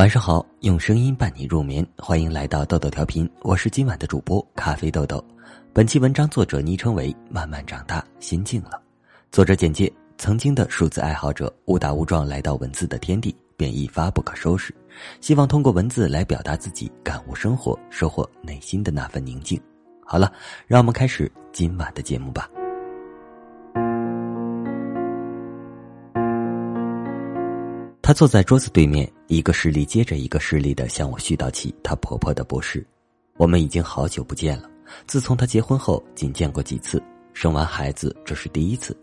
晚上好，用声音伴你入眠，欢迎来到豆豆调频，我是今晚的主播咖啡豆豆。本期文章作者昵称为“慢慢长大，心静了”。作者简介：曾经的数字爱好者，误打误撞来到文字的天地，便一发不可收拾。希望通过文字来表达自己感悟生活，收获内心的那份宁静。好了，让我们开始今晚的节目吧。她坐在桌子对面，一个事例接着一个事例的向我絮叨起她婆婆的不是。我们已经好久不见了，自从她结婚后，仅见过几次。生完孩子，这是第一次，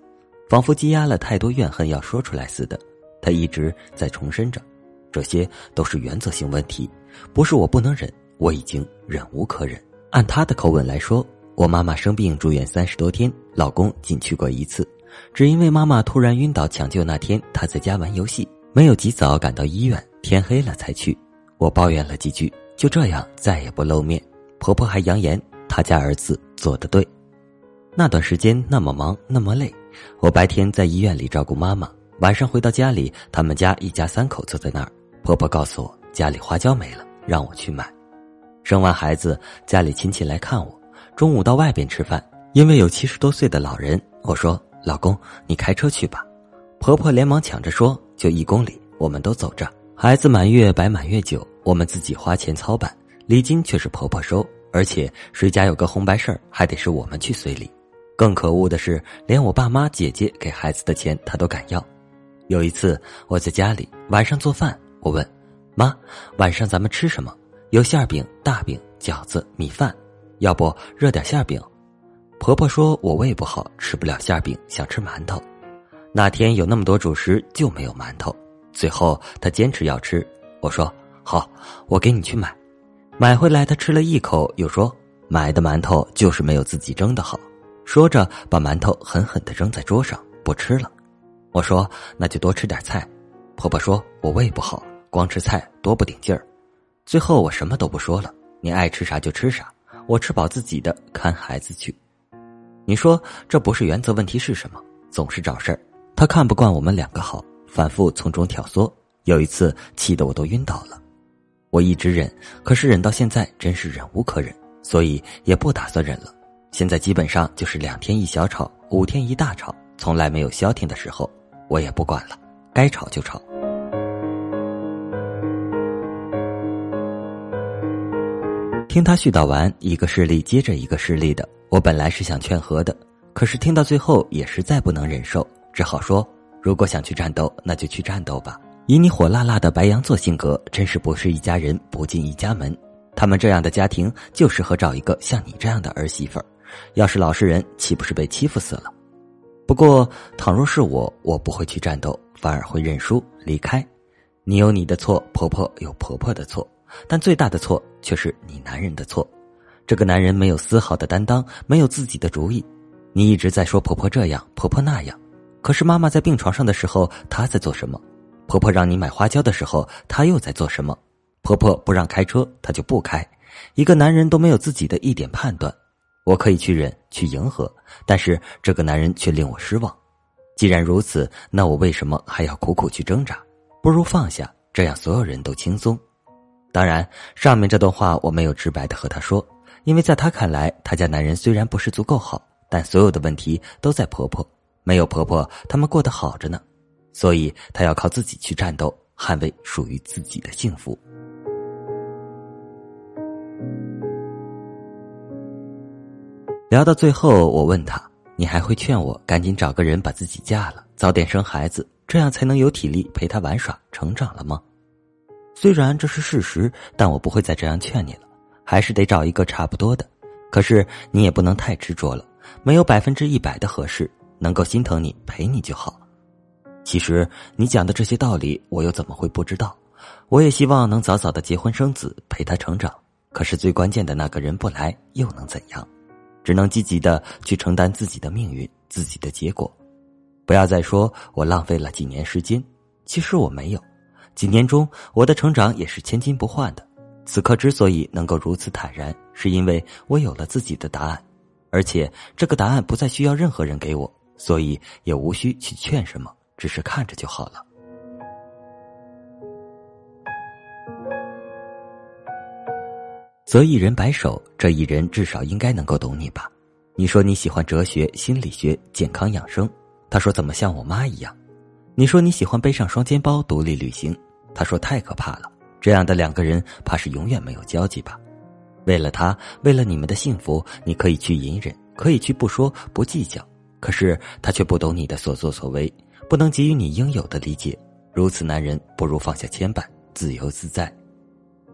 仿佛积压了太多怨恨要说出来似的。她一直在重申着，这些都是原则性问题，不是我不能忍，我已经忍无可忍。按她的口吻来说，我妈妈生病住院三十多天，老公仅去过一次，只因为妈妈突然晕倒抢救那天，她在家玩游戏。没有及早赶到医院，天黑了才去。我抱怨了几句，就这样再也不露面。婆婆还扬言她家儿子做的对。那段时间那么忙那么累，我白天在医院里照顾妈妈，晚上回到家里，他们家一家三口坐在那儿。婆婆告诉我家里花椒没了，让我去买。生完孩子，家里亲戚来看我，中午到外边吃饭，因为有七十多岁的老人，我说老公你开车去吧。婆婆连忙抢着说：“就一公里，我们都走着。孩子满月摆满月酒，我们自己花钱操办，礼金却是婆婆收。而且谁家有个红白事儿，还得是我们去随礼。更可恶的是，连我爸妈、姐姐给孩子的钱，她都敢要。有一次我在家里晚上做饭，我问妈：晚上咱们吃什么？有馅饼、大饼、饺子、米饭，要不热点馅饼？婆婆说我胃不好，吃不了馅饼，想吃馒头。”那天有那么多主食，就没有馒头。最后他坚持要吃，我说好，我给你去买。买回来他吃了一口，又说买的馒头就是没有自己蒸的好。说着把馒头狠狠的扔在桌上，不吃了。我说那就多吃点菜。婆婆说我胃不好，光吃菜多不顶劲儿。最后我什么都不说了，你爱吃啥就吃啥，我吃饱自己的，看孩子去。你说这不是原则问题是什么？总是找事儿。他看不惯我们两个好，反复从中挑唆。有一次气得我都晕倒了。我一直忍，可是忍到现在真是忍无可忍，所以也不打算忍了。现在基本上就是两天一小吵，五天一大吵，从来没有消停的时候。我也不管了，该吵就吵。听他絮叨完一个事例接着一个事例的，我本来是想劝和的，可是听到最后也实在不能忍受。只好说，如果想去战斗，那就去战斗吧。以你火辣辣的白羊座性格，真是不是一家人不进一家门。他们这样的家庭就适合找一个像你这样的儿媳妇儿。要是老实人，岂不是被欺负死了？不过，倘若是我，我不会去战斗，反而会认输离开。你有你的错，婆婆有婆婆的错，但最大的错却是你男人的错。这个男人没有丝毫的担当，没有自己的主意。你一直在说婆婆这样，婆婆那样。可是妈妈在病床上的时候，她在做什么？婆婆让你买花椒的时候，她又在做什么？婆婆不让开车，她就不开。一个男人都没有自己的一点判断，我可以去忍，去迎合，但是这个男人却令我失望。既然如此，那我为什么还要苦苦去挣扎？不如放下，这样所有人都轻松。当然，上面这段话我没有直白的和他说，因为在他看来，他家男人虽然不是足够好，但所有的问题都在婆婆。没有婆婆，他们过得好着呢，所以她要靠自己去战斗，捍卫属于自己的幸福。聊到最后，我问他：“你还会劝我赶紧找个人把自己嫁了，早点生孩子，这样才能有体力陪他玩耍成长了吗？”虽然这是事实，但我不会再这样劝你了，还是得找一个差不多的。可是你也不能太执着了，没有百分之一百的合适。能够心疼你、陪你就好。其实你讲的这些道理，我又怎么会不知道？我也希望能早早的结婚生子，陪他成长。可是最关键的那个人不来，又能怎样？只能积极的去承担自己的命运、自己的结果。不要再说我浪费了几年时间，其实我没有。几年中，我的成长也是千金不换的。此刻之所以能够如此坦然，是因为我有了自己的答案，而且这个答案不再需要任何人给我。所以也无需去劝什么，只是看着就好了。择一人白首，这一人至少应该能够懂你吧？你说你喜欢哲学、心理学、健康养生，他说怎么像我妈一样？你说你喜欢背上双肩包独立旅行，他说太可怕了。这样的两个人，怕是永远没有交集吧？为了他，为了你们的幸福，你可以去隐忍，可以去不说不计较，可是他却不懂你的所作所为，不能给予你应有的理解。如此男人，不如放下牵绊，自由自在。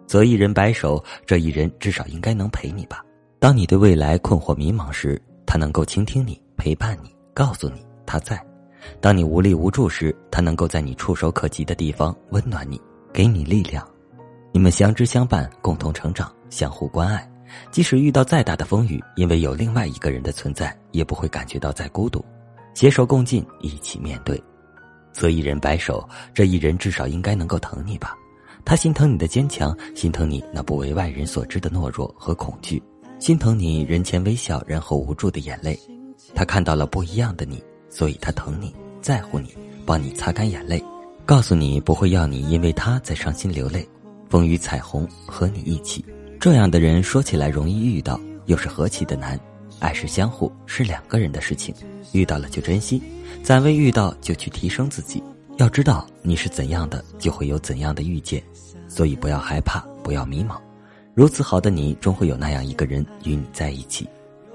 择一人白首，这一人至少应该能陪你吧。当你对未来困惑迷茫时，他能够倾听你，陪伴你，告诉你他在；当你无力无助时，他能够在你触手可及的地方温暖你，给你力量。你们相知相伴，共同成长，相互关爱。即使遇到再大的风雨，因为有另外一个人的存在，也不会感觉到再孤独。携手共进，一起面对。择一人白首，这一人至少应该能够疼你吧。他心疼你的坚强，心疼你那不为外人所知的懦弱和恐惧，心疼你人前微笑，人后无助的眼泪。他看到了不一样的你，所以他疼你，在乎你，帮你擦干眼泪，告诉你不会要你因为他在伤心流泪。风雨彩虹和你一起，这样的人说起来容易遇到，又是何其的难。爱是相互，是两个人的事情，遇到了就珍惜，暂未遇到就去提升自己。要知道你是怎样的，就会有怎样的遇见，所以不要害怕，不要迷茫。如此好的你，终会有那样一个人与你在一起，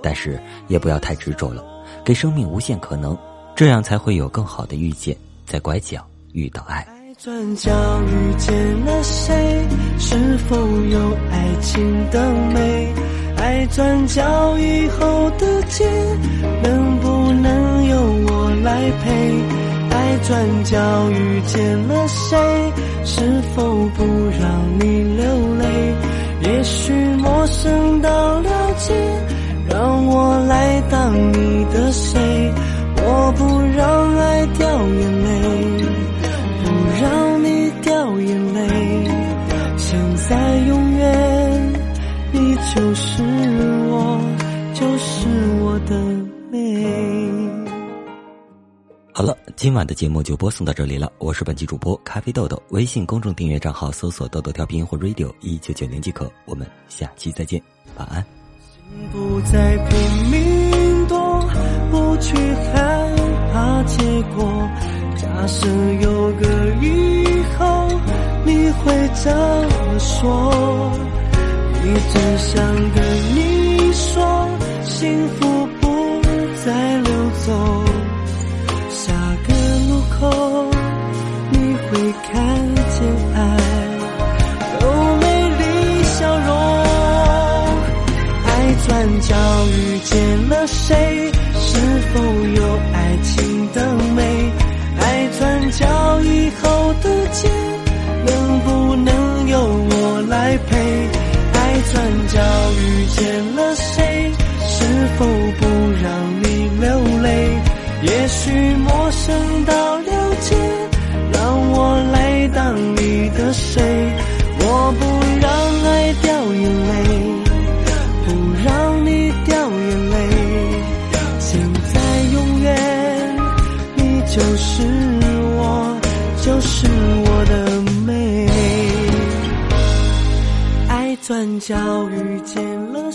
但是也不要太执着了，给生命无限可能，这样才会有更好的遇见，在拐角遇到爱。转角遇见了谁？是否有爱情的美？爱转角以后的街，能不能由我来陪？爱转角遇见了谁？是否不让你流泪？也许陌生到现在永远，你就是我，就是我的美。好了，今晚的节目就播送到这里了。我是本期主播咖啡豆豆，微信公众订阅账号搜索“豆豆调频”或 “radio 一九九零”即可。我们下期再见，晚安。不再拼命躲，不去害怕结果。假设有个以后，你会怎么说一直想跟你说幸福不再溜走下个路口你会看见爱。有美丽笑容爱。转角遇见了谁是否有爱情的美？爱转角以后的街我来陪？爱转角遇见了谁？是否不让你流泪？也许陌生到了解，让我来当你的谁？我不让爱掉眼泪。不让你掉眼泪。现在、永远，你就是我，就是我转角遇见了。